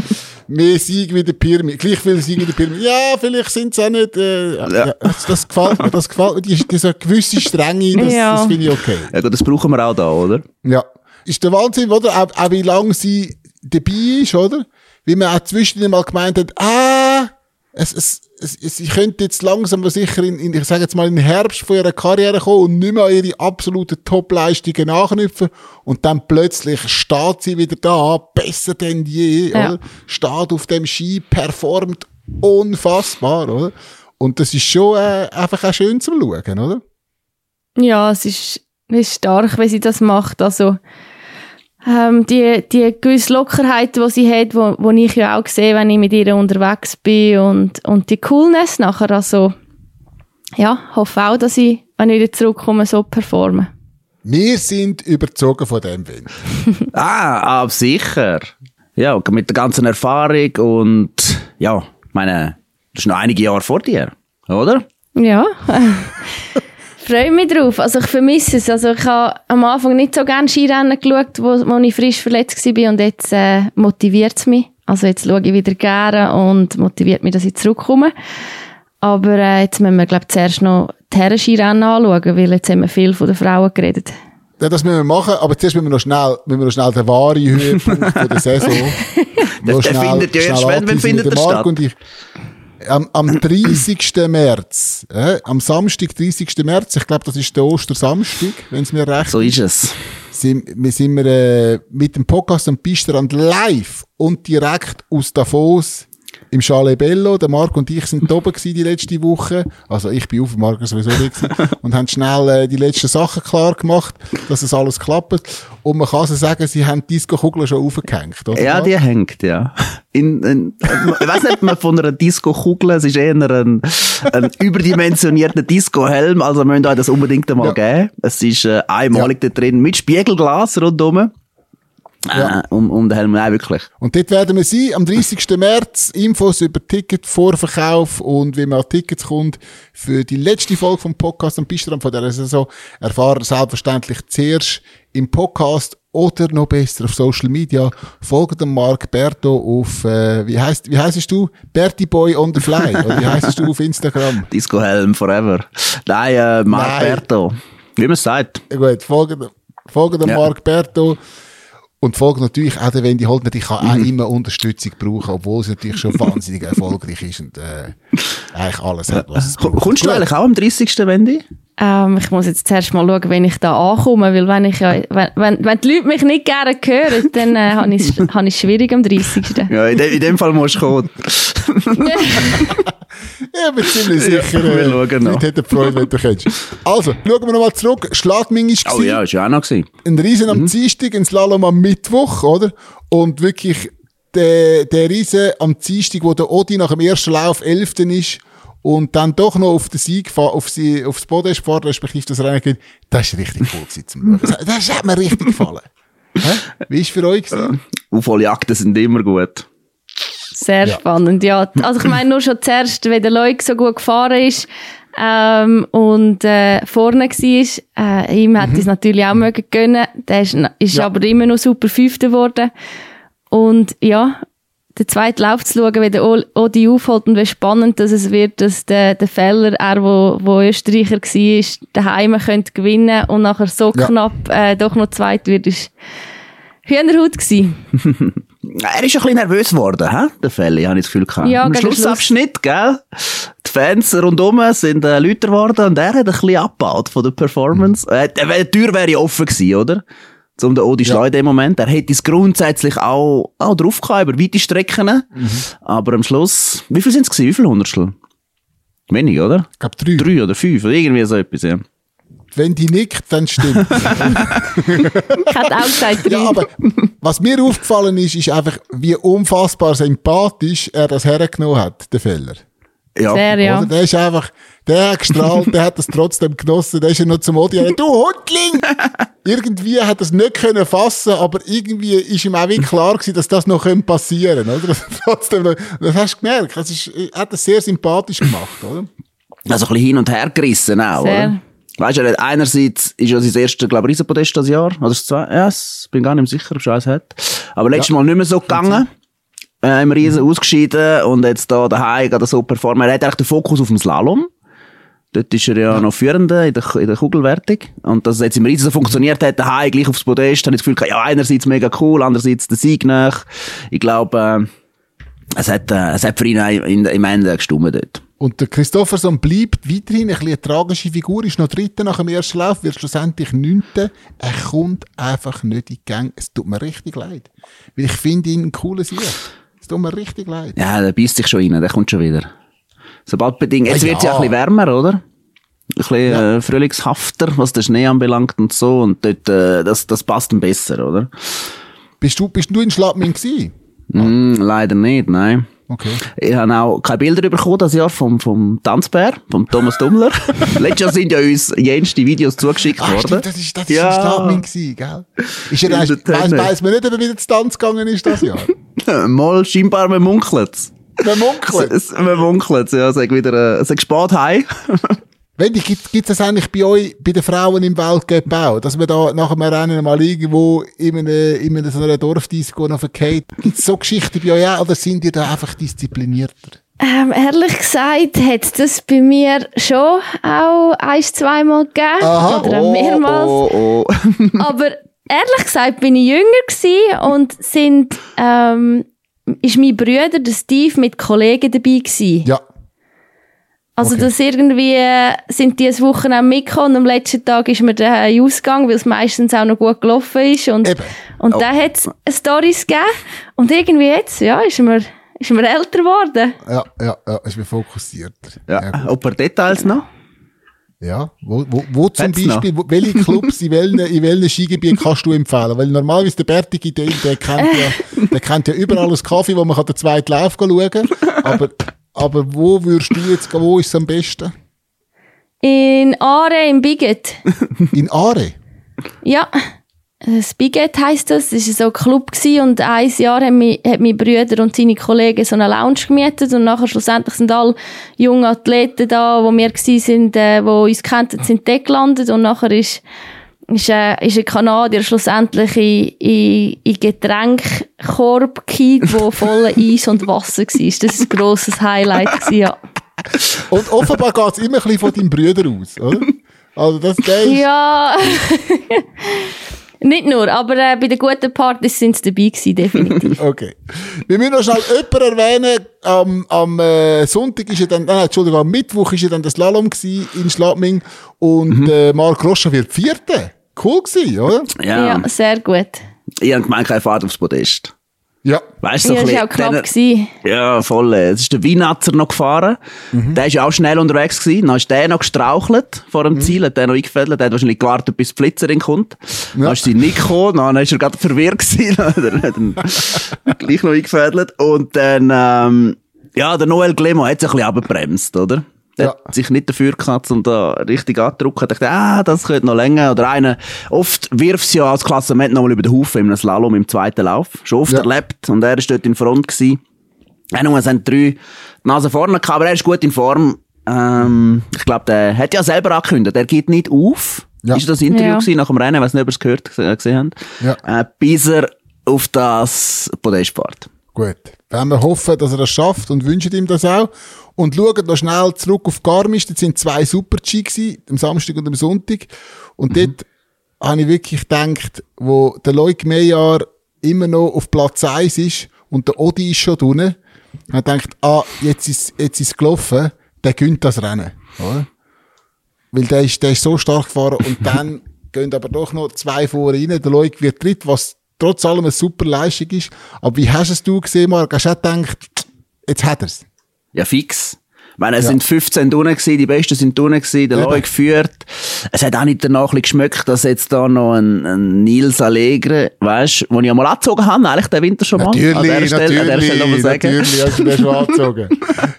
Mehr Sieg wie der Pyramid. Gleich viel Sieg wie der Pyramid. Ja, vielleicht sind sie auch nicht, äh, ja. das, das, gefällt mir, das gefällt mir. Die, diese gewisse Strenge, das, ja. das finde ich okay. Ja, das brauchen wir auch da, oder? Ja. Ist der Wahnsinn, oder? Auch, auch wie lange sie dabei ist, oder? Wie man auch zwischendurch mal gemeint hat, ah, es, es, es, es, sie könnte jetzt langsam aber sicher in, in, ich sage jetzt mal, in den Herbst von ihrer Karriere kommen und nicht mehr an ihre absoluten Top-Leistungen nachknüpfen und dann plötzlich steht sie wieder da, besser denn je, Ja. oder? Steht auf dem Ski, performt unfassbar, oder? Und das ist schon äh, einfach auch schön zum Schauen, oder? Ja, es ist, es ist stark, wie sie das macht. Also, ähm, die, die gewisse Lockerheit, die sie hat, wo, wo ich ja auch sehe, wenn ich mit ihr unterwegs bin und, und die Coolness nachher, also, ja, hoffe auch, dass ich, wenn ich wieder zurückkomme, so performe. Wir sind überzogen von dem Wind. Ah, aber sicher. Ja, mit der ganzen Erfahrung und ja, ich meine, das ist noch einige Jahre vor dir, oder? Ja. Freue mich drauf. Also ich vermisse es. Also ich habe am Anfang nicht so gerne Skirennen geschaut, wo, wo ich frisch verletzt war und jetzt äh, motiviert es mich. Also jetzt schaue ich wieder gerne und motiviert mich, dass ich zurückkomme. Aber äh, jetzt müssen wir, glaube ich, zuerst noch die Herren-Skirennen anschauen, weil jetzt haben wir viel von den Frauen geredet. Ja, das müssen wir machen, aber zuerst müssen wir noch schnell, müssen wir noch schnell den wahren Höhepunkt der Saison. Der- noch der findet ja erst, wenn- wenn findet Der er Marc statt? Am, am 30. März, äh, am Samstag, 30. März, ich glaube, das ist der Ostersamstag, wenn es mir recht So ist es. sind, wir sind wir, äh, mit dem Podcast am Pisterrand live und direkt aus Davos im Chalet Bello. Der Marc und ich sind oben gewesen die letzte Woche. Also ich bin auf, Marc ist sowieso nicht. Und haben schnell äh, die letzten Sachen klar gemacht, dass es alles klappt. Und man kann so sagen, sie haben die Disco-Kugel schon aufgehängt, oder? Ja, die hängt, ja. In, in, ich weiß nicht, man von einer Disco-Kugel, es ist eher ein, ein überdimensionierter Disco-Helm, also wir müssen euch das unbedingt einmal Ja. geben. Es ist äh, einmalig da drin, mit Spiegelglas rundherum. Ja. Äh, um, um den Helm, nein, wirklich. Und dort werden wir sein, am 30. März, Infos über Ticket, Vorverkauf und wie man an Tickets kommt für die letzte Folge vom Podcast am Pistrand von dieser Saison. Erfahren selbstverständlich zuerst im Podcast oder noch besser auf Social Media. Folgt dem Marc Berto auf, äh, wie heißt, wie heisst du? Berti Boy on the Fly. Oder wie heisst du auf Instagram? Disco-Helm forever. Nein, äh, Marc Nein. Berto. Wie man es sagt. Ja, gut, folgt, folgt dem Ja. Marc Berto. Und folgt natürlich auch der Wendy Holtner, die kann auch immer Unterstützung brauchen, obwohl sie natürlich schon wahnsinnig erfolgreich ist und äh, eigentlich alles hat, was es Ko- braucht. Kommst du eigentlich auch am 30. Wendy? Ähm, ich muss jetzt zuerst mal schauen, wenn ich da ankomme, weil wenn ich ja, wenn, wenn, wenn die Leute mich nicht gerne hören, dann äh, habe ich es habe ich es schwierig am 30. Ja, in, de, in dem Fall musst du kommen. Ja, bin ziemlich Ja, sicher, wir äh, schauen noch. Leute hätten Freude, wenn du kennst. Also, schauen wir nochmal zurück. Schladming war Oh ja, ist ja auch noch gewesen. ein Riesen am Dienstag, ein Slalom am Mittwoch, oder? Und wirklich der, der Riesen am Dienstag, wo der Odi nach dem ersten Lauf Elften ist und dann doch noch auf den Sieg, auf sie, aufs Podest fährt, respektive das Rennen geht, das ist richtig cool gewesen zum Schauen. Das, das hat mir richtig gefallen. Hä? Wie ist für euch gewesen? Aufholjagden sind immer gut. Sehr Ja. spannend, ja. Also ich meine nur schon zuerst, wenn der Leuk so gut gefahren ist ähm, und äh, vorne war, äh, ihm hätte es natürlich auch mögen gönnen. Der ist, ist Ja. aber immer noch super Fünfter geworden. Und ja, den zweiten Lauf zu schauen, wie der Odi aufholt und wie spannend dass es wird, dass der, der Feller, er, wo, wo Österreicher war, daheim könnte gewinnen und nachher so Ja. knapp äh, doch noch zweit wird, ist Hühnerhaut gewesen. Er ist ein bisschen nervös geworden, hä? der Feli, habe ich das Gefühl gehabt. Ja, Schluss. Schlussabschnitt, gell? Die Fans rundum sind äh, lauter geworden und er hat ein bisschen abgebaut von der Performance. Äh, die die Tür wäre ja offen gewesen, oder? Zum den Odi Ja. Schleu in dem Moment. Er hätte es grundsätzlich auch, auch drauf gehabt, über weite Strecken. Mhm. Aber am Schluss, wie viel sind es gewesen? Wie viel Hundertstel? Wenig, oder? Ich glaube drei. Drei oder fünf oder irgendwie so etwas, ja. Wenn die nickt, dann stimmt. Ich hätte auch gesagt, drei. ja, aber was mir aufgefallen ist, ist einfach, wie unfassbar sympathisch er das hergenommen hat, der Feller. Ja. Sehr, ja. Oder? Der ist einfach, der hat gestrahlt, der hat das trotzdem genossen, der ist ja noch zum Odi, du Hundling! irgendwie hat er es nicht können fassen, aber irgendwie ist ihm auch wie klar gewesen, dass das noch können passieren, oder? Dass er trotzdem, noch- das hast du gemerkt, das ist, er hat das sehr sympathisch gemacht, oder? Also ein bisschen hin und her gerissen auch, Sehr. oder? Weißt du, er einerseits ist ja sein erster, glaube ich, Riesenpodest das Jahr. Oder das zwei? Ja, es bin gar nicht mehr sicher, ob er eins hat. Aber letztes Mal nicht mehr so gegangen. Äh, im Riesen ausgeschieden und jetzt da daheim er so performen. Er hat eigentlich den Fokus auf dem Slalom. Dort ist er ja, noch Führender in der, in der Kugelwertung. Und dass es jetzt im Riesen so funktioniert hat, daheim gleich aufs Podest, habe ich das Gefühl, ja, einerseits mega cool, andererseits der Sieg nach. Ich glaube, äh, Es hat, äh, es hat für ihn auch in, im Ende gestummt dort. Und der Christopherson bleibt weiterhin ein bisschen eine tragische Figur, ist noch Dritter nach dem ersten Lauf, wird schlussendlich Neunter. Er kommt einfach nicht in die Gang. Es tut mir richtig leid. Weil ich finde ihn ein cooler Sieg. Tut mir richtig leid. Ja, der beißt sich schon rein, der kommt schon wieder. Sobald bedingt. Jetzt Ah, wird es ja ja. ein bisschen wärmer, oder? Ein bisschen äh, frühlingshafter, was den Schnee anbelangt und so. Und dort, äh, das, das passt ihm besser, oder? Bist du, bist du in Schladming gewesen? Mm, leider nicht, nein. Okay. Ich habe auch keine Bilder bekommen das Jahr vom, vom Tanzbär, vom Thomas Dummler. Letztes Jahr sind ja uns jenste Videos zugeschickt Ah, worden. stimmt, das ist, das ist Ja. in Schladming gewesen, gell? Ist der weiss, weiss man nicht, ob er wieder zu Tanz gegangen ist das Jahr? Mal scheinbar, man munkelt Man munkelt. es. Man munkelt ja. Sag wieder, äh, sag spät heim. Wendy, gibt, gibt's das eigentlich bei euch, bei den Frauen im Weltcup auch? Dass man da nach einem Rennen mal irgendwo in einer, in einer so einer Dorfdisco noch verkehrt? Gibt's so Geschichten bei euch auch? Oder sind ihr da einfach disziplinierter? Ähm, ehrlich gesagt hat es das bei mir schon auch ein, zweimal gegeben. Aha. Oder auch mehrmals. Oh, oh. Aber ehrlich gesagt bin ich jünger gewesen und sind, ähm, ist mein Bruder, der Steve, mit Kollegen dabei gewesen. Ja. Also, Okay. dass irgendwie äh, sind die ein Wochenende mitgekommen und am letzten Tag ist mir der ausgegangen, weil es meistens auch noch gut gelaufen ist. Und, Eben. und Oh. dann hat es Storys gegeben. Und irgendwie jetzt, ja, ist mir, ist mir älter geworden. Ja, ja, ja, ist mir fokussierter. Ja, gut. ob er Details noch? Ja, wo, wo, wo zum Hat's Beispiel, wo, welche Clubs in welchen, in welchen Skigebieten kannst du empfehlen? Weil normalerweise der Bertige, der, der kennt ja, der kennt ja überall das Kaffee, wo man kann den zweiten Lauf schauen kann. Aber, aber wo würdest du jetzt gehen, wo ist es am besten? In Aare, im Biget. In Aare? Ja, das Biget heisst das. Das war so ein Club gewesen und ein Jahr haben mi- hat mein Brüder und seine Kollegen so eine Lounge gemietet und nachher schlussendlich sind alle junge Athleten da, wo wir gsi sind, äh, wo uns kannten, sind dort gelandet und nachher ist ist, äh, ist ein Kanadier schlussendlich in, in, in Getränkkorb gekippt, wo voller Eis und Wasser war. Das war ein grosses Highlight. Gewesen, ja. Und offenbar geht es immer ein bisschen von deinem Brüder aus, oder? Also das ist, Ja, nicht nur, aber äh, bei den guten Partys sind sie dabei gewesen, definitiv. Okay. Wir müssen noch schnell jemanden erwähnen. Am, am äh, Sonntag ist ja dann, nein, Entschuldigung, am Mittwoch ist ja dann das Slalom in Schladming und äh, Marc Rocha wird Vierte. Cool gewesen, oder? Ja. Ja, sehr gut. Ich habe gemeint, keine Fahrt aufs Podest. Ja. Weißt du, Ja, so das ein war auch knapp. bisschen- gewesen. Ja, voll. Es ist der Weinatzer noch gefahren. Der ist ja auch schnell unterwegs gewesen. Dann ist der noch gestrauchelt vor dem Ziel, hat der noch eingefädelt. Der hat wahrscheinlich gewartet, bis die Blitzerin kommt. Dann ist sie nicht gekommen. Dann ist er gerade verwirrt gewesen. Dann hat er gleich noch eingefädelt. Und dann, ähm, ja, der Noel Glemo hat sich ein bisschen abgebremst, oder? Der Ja. hat sich nicht dafür gehabt, um da richtig anzudrücken. Ich dachte, ah, das könnte noch länger. Oder einer, oft wirft es ja als Klassement nochmal über den Haufen in einem Slalom im zweiten Lauf. Schon oft Ja. erlebt. Und er ist dort in Front gewesen. Ja, nun, es haben drei die Nase vorne gehabt, aber er ist gut in Form. Ähm, ich glaube, der hat ja selber angekündigt, er geht nicht auf. Ja. Ist das Interview Ja. gewesen nach dem Rennen, weiß nicht, ob ihr es gehört, äh, gesehen habt. Ja. Äh, bis er auf das Podest fährt. Gut. Wenn wir hoffen, dass er das schafft und wünschen ihm das auch. Und schauen noch schnell zurück auf Garmisch. Das sind zwei Super-G gewesen, am Samstag und am Sonntag. Und dort habe ich wirklich gedacht, wo der Leuk Meyer immer noch auf Platz 1 ist und der Odi ist schon drinnen, habe ich gedacht, ah, jetzt ist, jetzt ist es gelaufen, der gönnt das Rennen. Oder? Weil der ist, der ist so stark gefahren und dann gehen aber doch noch zwei vor rein. Der Leuk wird dritt, was trotz allem eine super Leistung ist. Aber wie hast es du gesehen, Marc? Hast du auch gedacht, jetzt hat er's? Ja, fix. Ich meine, es Ja. sind 15 drinnen gewesen, die Besten sind drinnen gewesen, der. Loi geführt. Es hat auch nicht danach geschmeckt, dass jetzt da noch ein, ein Nils Allegre, weißt, wo ich einmal angezogen habe, eigentlich den Winter schon mal. an der Natürlich, Stelle, an der Stelle natürlich, sagen. natürlich, hast du den schon angezogen.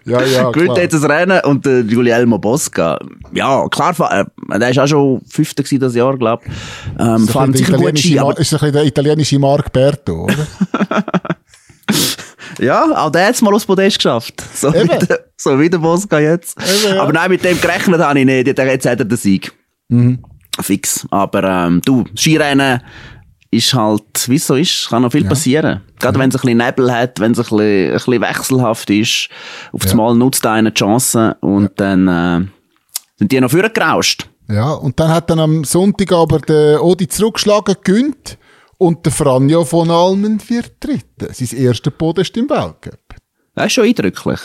Ja, ja, Gewinnt jetzt das Rennen und der Giulielmo Bosca. Ja, klar, äh, der ist auch schon Fünfter gewesen das Jahr, glaub. Ähm, Das ist fahren sicher gut Ski, italienische, aber ist ein bisschen der italienische Marc Berto, oder? ja, auch der hat es mal aufs Podest geschafft. So, wie Eben. der, so wie der Bosca jetzt. Eben, ja. Aber nein, mit dem gerechnet habe ich nicht. Jetzt hat er den Sieg. Mhm. Fix. Aber ähm, du, Skirennen ist halt, wie es so ist, kann noch viel passieren. Gerade wenn es ein bisschen Nebel hat, wenn es ein bisschen, ein bisschen wechselhaft ist. Auf das Ja. Mal nutzt einer die Chance und dann äh, sind die noch vorgerauscht. Ja, und dann hat dann am Sonntag aber der Odi zurückgeschlagen, gönnt und der Franjo von Almen wird Dritter. Sein erster Podest im Weltcup. Das ist schon eindrücklich.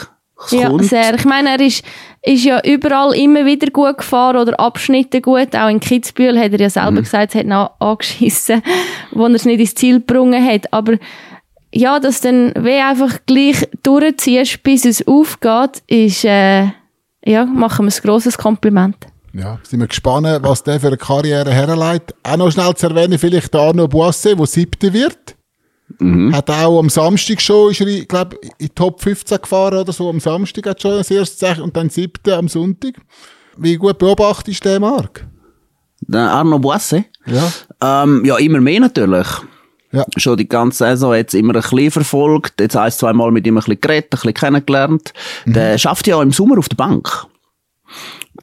Es Ja, kommt- sehr. Ich meine, er ist, ist ja überall immer wieder gut gefahren oder Abschnitte gut. Auch in Kitzbühel hat er ja selber gesagt, es hat ihn an- angeschissen, wo er es nicht ins Ziel gebrungen hat. Aber ja, dass dann wie einfach gleich durchziehst, bis es aufgeht, ist, äh, ja, machen wir ein grosses Kompliment. Ja, sind wir gespannt, was der für eine Karriere herleitet. Auch noch schnell zu erwähnen, vielleicht der Arno Boisse, der siebte wird. Hat auch am Samstag schon, ist er, ich glaube, in die Top 15 gefahren oder so. Am Samstag hat schon das erste Zeichen und dann siebte am Sonntag. Wie gut beobachtest du den, Marc? Der Arno Boisse? Ja. Ähm, ja, immer mehr natürlich. Ja. Schon die ganze Saison jetzt immer ein bisschen verfolgt, jetzt ein, zwei Mal mit ihm ein bisschen geredet, ein bisschen kennengelernt. Der schafft ja im Sommer auf der Bank.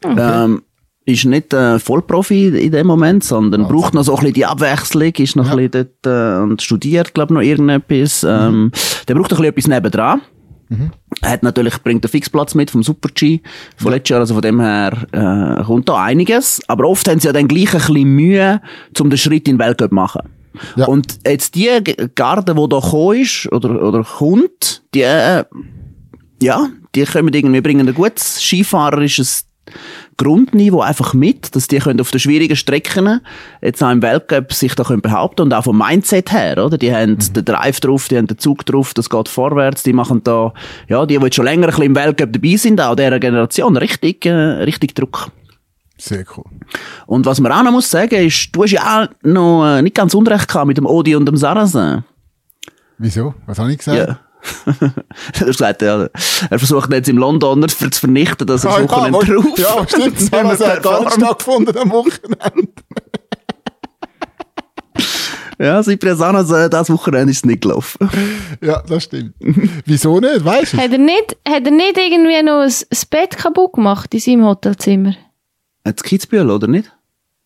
Ähm, ist nicht äh, Vollprofi in dem Moment, sondern braucht noch so ein bisschen die Abwechslung, ist noch ein bisschen dort äh, und studiert, glaube noch irgendetwas. Ähm, der braucht ein bisschen etwas nebendran. Er hat natürlich, bringt einen Fixplatz mit vom Super-G von letztes Jahr, also von dem her äh, kommt da einiges. Aber oft haben sie ja dann gleich ein bisschen Mühe, um den Schritt in den Weltcup zu machen. Ja. Und jetzt die Garde, die da gekommen ist, oder, oder kommt, die, äh, ja, die kommen irgendwie, bringen ein gutes skifahrerisches Grundniveau einfach mit, dass die können auf den schwierigen Strecken jetzt auch im Weltcup sich da können behaupten und auch vom Mindset her, oder? Die haben den Drive drauf, die haben den Zug drauf, das geht vorwärts, die machen da, ja, die, die jetzt schon länger ein bisschen im Weltcup dabei sind, auch dieser Generation, richtig, äh, richtig Druck. Sehr cool. Und was man auch noch muss sagen ist, du hast ja auch noch äh, nicht ganz Unrecht gehabt mit dem Odi und dem Sarrazin. Wieso? Was habe ich gesagt? Ja. hast gesagt, ja, er versucht jetzt im Londoner zu vernichten, dass er das ja, Wochenende wo- drauf. Ja, stimmt. Das hat gar nicht stattgefunden am Wochenende. Ja, Cyprian Sanas, äh, das Wochenende ist es nicht gelaufen. Ja, das stimmt. Wieso nicht? Weißt du? Hat er nicht, hat er nicht irgendwie noch ein, Bett kaputt gemacht in seinem Hotelzimmer? Jetzt Kitzbühel, oder nicht?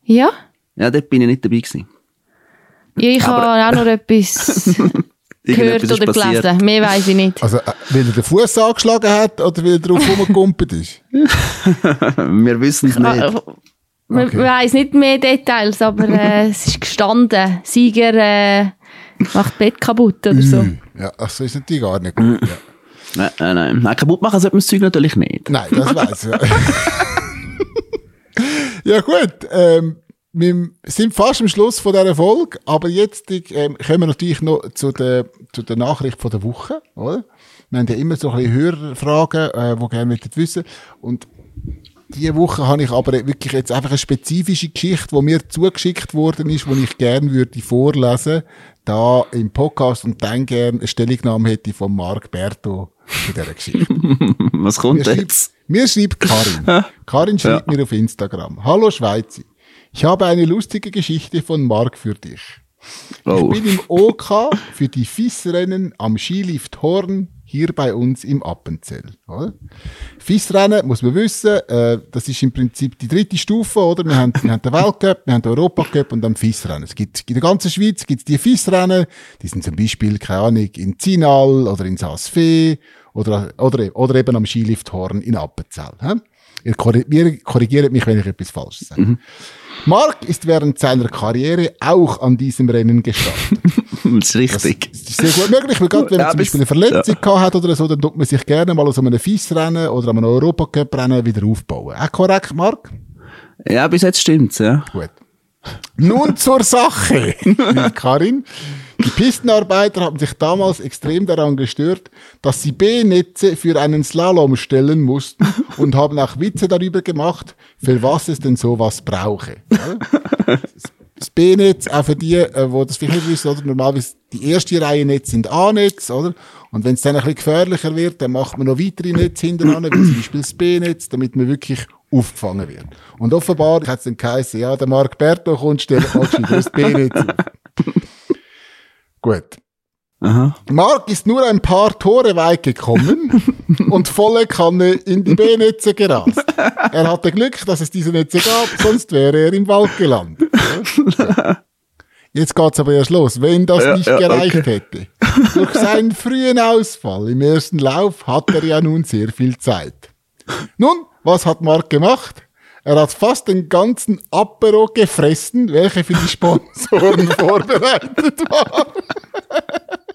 Ja? Ja, dort bin ich nicht dabei gewesen. Ja, ich habe auch noch etwas gehört oder passiert. gelesen. Mehr weiß ich nicht. Also, äh, weil er den Fuß angeschlagen hat oder weil er drauf rumgekumpelt ist? Wir wissen es nicht. Ah, Man Okay. weiss nicht mehr Details, aber äh, es ist gestanden. Sieger äh, macht Bett kaputt oder so. Ja, ach, so ist natürlich gar nicht gut. Ja. Nein, nein, nein. nein kaputt machen sollte man das Zeug natürlich nicht. Nein, das weiß ich. Ja, ja gut. Ähm, wir sind fast am Schluss von dieser Folge, aber jetzt ähm, kommen wir natürlich noch zu der, zu der Nachricht von der Woche, oder? Wir haben ja immer so ein bisschen Hörerfragen, äh, die gerne wissen. Und diese Woche habe ich aber wirklich jetzt einfach eine spezifische Geschichte, die mir zugeschickt worden ist, die ich gerne würde vorlesen, da im Podcast und dann gerne eine Stellungnahme hätte von Marc Berto zu dieser Geschichte. Was kommt Mir schreibt, jetzt? mir schreibt Karin. Karin schreibt mir auf Instagram. Hallo Schweizi. Ich habe eine lustige Geschichte von Marc für dich. Oh. Ich bin im OK für die FIS-Rennen am Skilift Horn hier bei uns im Appenzell. Oder? FIS-Rennen, muss man wissen, äh, das ist im Prinzip die dritte Stufe, oder? Wir haben, wir haben den Weltcup, wir haben den Europacup und dann FIS-Rennen. Es gibt, in der ganzen Schweiz gibt es die FIS-Rennen, die sind zum Beispiel, keine Ahnung, in Zinal oder in Saas-Fee oder, oder, oder eben am Skilift Horn in Appenzell. Ihr korri- ihr korrigiert mich, wenn ich etwas Falsches sage. Mark ist während seiner Karriere auch an diesem Rennen gestartet. Das ist richtig. Das ist sehr gut möglich, weil gerade wenn man Ja, zum Beispiel eine Verletzung gehabt hat oder so, dann tut man sich gerne mal aus einem FIS-Rennen oder einem Europacup-Rennen wieder aufbauen. Auch korrekt, Marc? Ja, bis jetzt stimmt's, ja. Gut. Nun zur Sache, Karin. Die Pistenarbeiter haben sich damals extrem daran gestört, dass sie B-Netze für einen Slalom stellen mussten und haben auch Witze darüber gemacht, für was es denn sowas brauche. Das B-Netz, auch für die, äh, wo das vielleicht nicht wissen, oder? Normalerweise die erste Reihe Netz sind A-Netz, oder? Und wenn es dann ein bisschen gefährlicher wird, dann macht man noch weitere Netze hintereinander, wie zum Beispiel das B-Netz, damit man wirklich aufgefangen wird. Und offenbar hat es dann geheißen, ja, der Marc Berto kommt, stellt das B-Netz. Gut. Aha. Marc ist nur ein paar Tore weit gekommen und volle Kanne in die B-Netze gerast. Er hatte Glück, dass es diese Netze gab, sonst wäre er im Wald gelandet. Ja. Jetzt geht's aber erst los. Wenn das Ja, nicht ja, gereicht okay. hätte. Durch seinen frühen Ausfall im ersten Lauf hat er ja nun sehr viel Zeit. Nun, was hat Marc gemacht? Er hat fast den ganzen Apero gefressen, welcher für die Sponsoren vorbereitet war.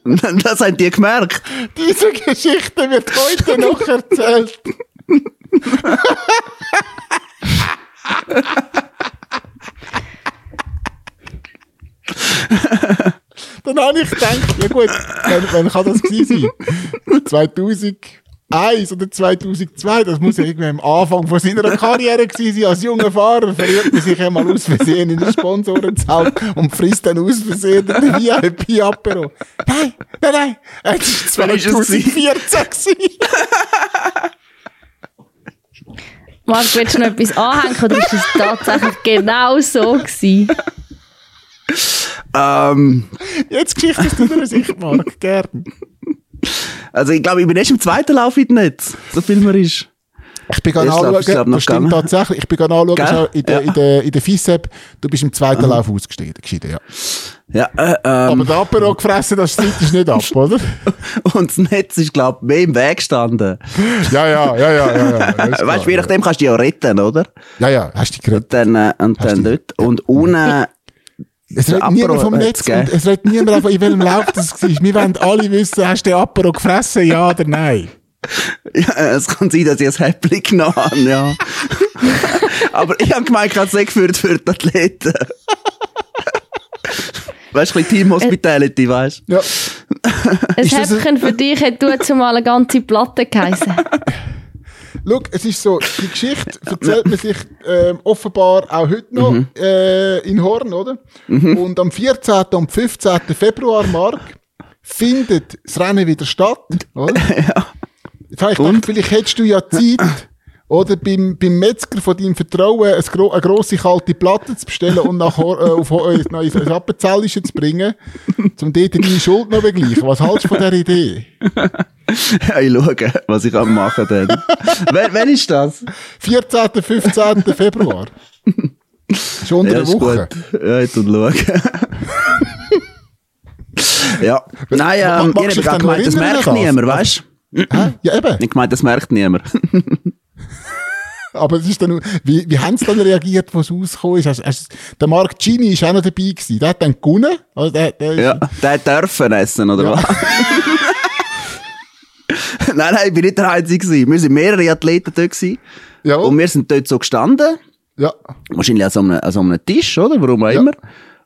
Das haben die gemerkt. Diese Geschichte wird heute noch erzählt. Dann habe ich gedacht, ja gut, wann, wann kann das gewesen sein? 2001 oder 2002, das muss ja irgendwie am Anfang von seiner Karriere gewesen sein. Als junger Fahrer verliert man sich einmal aus Versehen in den Sponsorenzelt und frisst dann aus Versehen den VIP-Apero. Nein, nein, nein, es war ist es 2014 gewesen. Marc, willst du noch etwas anhängen oder ist es tatsächlich genau so gewesen? Ähm, Jetzt Geschichte aus deiner Sicht, Marc, gern. Also ich glaube, ich bin erst im zweiten Lauf in Netz. So viel man ist. Ich bin gerade Lauf glaub anschauen, noch das stimmt gegangen. tatsächlich. Ich bin gerade anschauen, in der, Ja. in der, in der FISEP, du bist im zweiten Lauf ausgestiegen, geschieden, ja. Ja, äh, Aber ähm, der Apero gefressen, das Zeit ist nicht ab, oder? und das Netz ist, glaube ich, mehr im Weg gestanden. Ja, ja, ja, ja, ja. ja. Weißt du, je nachdem kannst du dich ja retten, oder? Ja, ja, hast du dich gerettet. Und dann, äh, und Hast dann du- dort. Und unten, Es redet niemand vom Netz es redet niemand einfach, in welchem Lauf das war. Wir wollen alle wissen, hast du den Apero gefressen, ja oder nein? ja, es kann sein, dass ich ein Häppchen genommen habe, ja. Aber ich habe gemeint, ich habe es nicht geführt für die Athleten. weißt du, ein bisschen Team Hospitality, weißt du? Ja. Ein- Häppchen für dich hat du zumal eine ganze Platte geheißen. Schau, es ist so, die Geschichte erzählt man sich ähm, offenbar auch heute noch äh, in Horn, oder? Und am 14. und 15. Februar, Mark, findet das Rennen wieder statt, oder? ja. Ich gedacht, vielleicht hättest du ja Zeit, oder beim, beim Metzger von deinem Vertrauen eine, gro eine grosse kalte Platte zu bestellen und nach, äh, auf, äh, nach ins Appenzellische zu bringen, um dort deine Schuld noch begleichen. Was hältst du von dieser Idee? Ja, ich schaue, was ich kann machen dann. wann, wann ist das? 14. 15. Februar. Schon unter Ja, ist Woche. gut. Ja, ich tu schauen. ja. Nein, ähm, dich habe dann gemeint, das merkt das? niemand, weißt du? Ja, eben. Ich gemeint, das merkt niemand. Aber es ist dann, nur- wie, wie haben sie dann reagiert, wo es rausgekommen ist? Hast, hast, der Mark Gini ist auch noch dabei gewesen. Der hat dann gewonnen. Also der, der ja, ist, der dürfen essen, oder Ja. was? nein, nein, ich bin nicht der Einzige gewesen. Wir sind mehrere Athleten dort gewesen. ja, Und wir sind dort so gestanden. ja, Wahrscheinlich an so einem, an so einem Tisch, oder? Warum auch Ja. immer.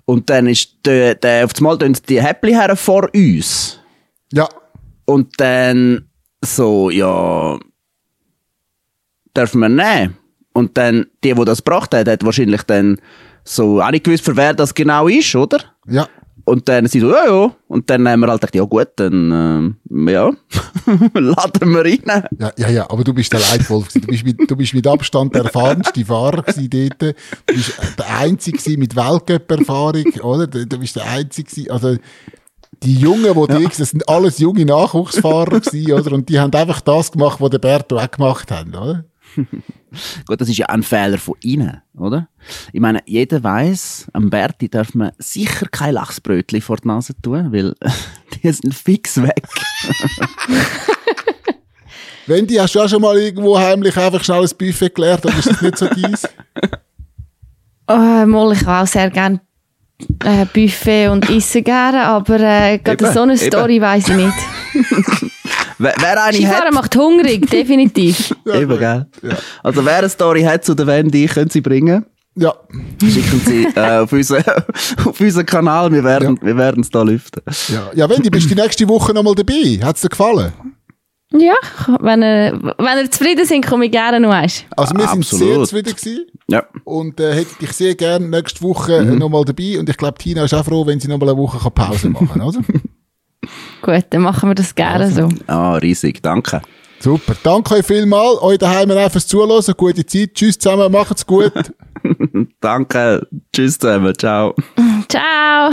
Und dann ist der, der, auf einmal die Häppli her vor uns. ja, Und dann so, ja, dürfen wir nehmen. Und dann, die, die das gebracht hat, hat wahrscheinlich dann so auch nicht gewusst, für wer das genau ist, oder? ja. Und dann sie so, ja, ja. Und dann haben wir halt gedacht, ja gut, dann, ähm, ja, laden wir rein. Ja, ja, ja, aber du bist der Leitwolf. Du bist mit, du bist mit Abstand der erfahrenste Fahrer gewesen dort. Du bist der Einzige mit Weltcup-Erfahrung, oder? Du, bist der Einzige also, die Jungen, die ja. das sind alles junge Nachwuchsfahrer gewesen, oder? Und die haben einfach das gemacht, was der Berto auch gemacht hat, oder? Gut, das ist ja ein Fehler von ihnen, oder? Ich meine, jeder weiß, am Berti darf man sicher kein Lachsbrötchen vor die Nase tun, weil die sind fix weg. Wendy, hast du auch schon mal irgendwo heimlich einfach schnell ein Buffet geleert, oder ist das nicht so dies? Oh, mal, ich auch sehr gerne äh, Buffet und essen gerne, aber äh, gerade Eben, so eine. Story weiss ich nicht. Wer, wer eine Skifahren hat, macht hungrig, definitiv. eben, gell? Also wer eine Story hat zu der Wendy, können sie bringen. Ja, Schicken sie äh, auf, unseren, auf unseren Kanal, wir werden wir werden es da lüften. ja. Ja, Wendy, bist du die nächste Woche nochmal dabei? Hat's dir gefallen? Ja, wenn ihr, wenn ihr zufrieden seid, komme ich gerne noch eins. Also, wir sind sehr Absolut. zufrieden gewesen. Ja. Und äh, hätte dich sehr gerne nächste Woche mhm. nochmal dabei. Und ich glaube, Tina ist auch froh, wenn sie nochmal eine Woche Pause machen kann, oder? Gut, dann machen wir das gerne so. Ah, riesig, danke. Super. Danke euch vielmals. Euch daheim auch fürs Zuhören. Gute Zeit. Tschüss zusammen. Macht's gut. Danke, tschüss zusammen, ciao. Ciao.